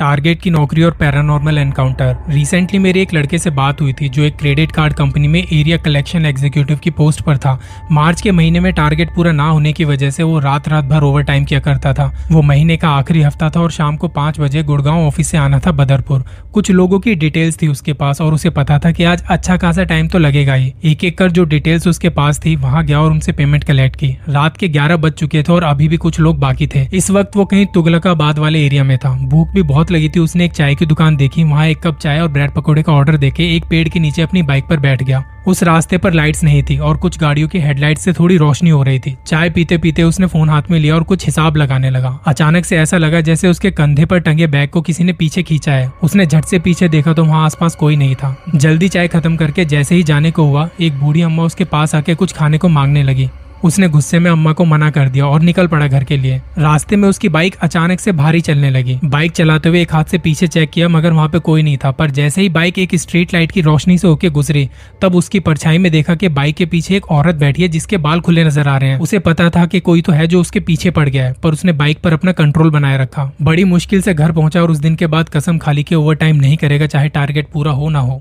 Target की नौकरी और पैरानॉर्मल एनकाउंटर। रिसेंटली मेरी एक लड़के से बात हुई थी, जो एक क्रेडिट कार्ड कंपनी में एरिया कलेक्शन एग्जीक्यूटिव की पोस्ट पर था। मार्च के महीने में टारगेट पूरा ना होने की वजह से वो रात रात भर ओवर टाइम किया करता था। वो महीने का आखिरी हफ़्ता था और शाम को पाँच बजे गुड़गांव ऑफ़िस से आना था बदरपुर। कुछ लोगों की डिटेल्स थी उसके पास और उसे पता था की आज अच्छा खासा टाइम तो लगेगा ही। एक एक कर जो डिटेल्स उसके पास थी, वहाँ गया और उनसे पेमेंट कलेक्ट की। रात के ग्यारह बज चुके थे और अभी भी कुछ लोग बाकी थे। इस वक्त वो कहीं तुगलकाबाद वाले एरिया में था। भूख भी बहुत लगी थी। उसने एक चाय की दुकान देखी। वहाँ एक कप चाय और ब्रेड पकौड़े का ऑर्डर देके एक पेड़ के नीचे अपनी बाइक पर बैठ गया। उस रास्ते पर लाइट्स नहीं थी और कुछ गाड़ियों की हेडलाइट से थोड़ी रोशनी हो रही थी। चाय पीते पीते उसने फ़ोन हाथ में लिया और कुछ हिसाब लगाने लगा। अचानक से ऐसा लगा जैसे उसके कंधे पर टंगे बैग को किसी ने पीछे खींचा है। उसने झट से पीछे देखा तो वहाँ आसपास कोई नहीं था। जल्दी चाय खत्म करके जैसे ही जाने को हुआ, एक बूढ़ी अम्मा उसके पास आके कुछ खाने को मांगने लगी। उसने गुस्से में अम्मा को मना कर दिया और निकल पड़ा घर के लिए। रास्ते में उसकी बाइक अचानक से भारी चलने लगी। बाइक चलाते हुए एक हाथ से पीछे चेक किया, मगर वहाँ पे कोई नहीं था। पर जैसे ही बाइक एक स्ट्रीट लाइट की रोशनी से होकर गुजरी, तब उसकी परछाई में देखा कि बाइक के पीछे एक औरत बैठी है जिसके बाल खुले नज़र आ रहे हैं। उसे पता था कि कोई तो है जो उसके पीछे पड़ गया है, पर उसने बाइक पर अपना कंट्रोल बनाए रखा। बड़ी मुश्किल से घर पहुँचा और उस दिन के बाद कसम खाली के ओवर टाइम नहीं करेगा, चाहे टारगेट पूरा हो ना हो।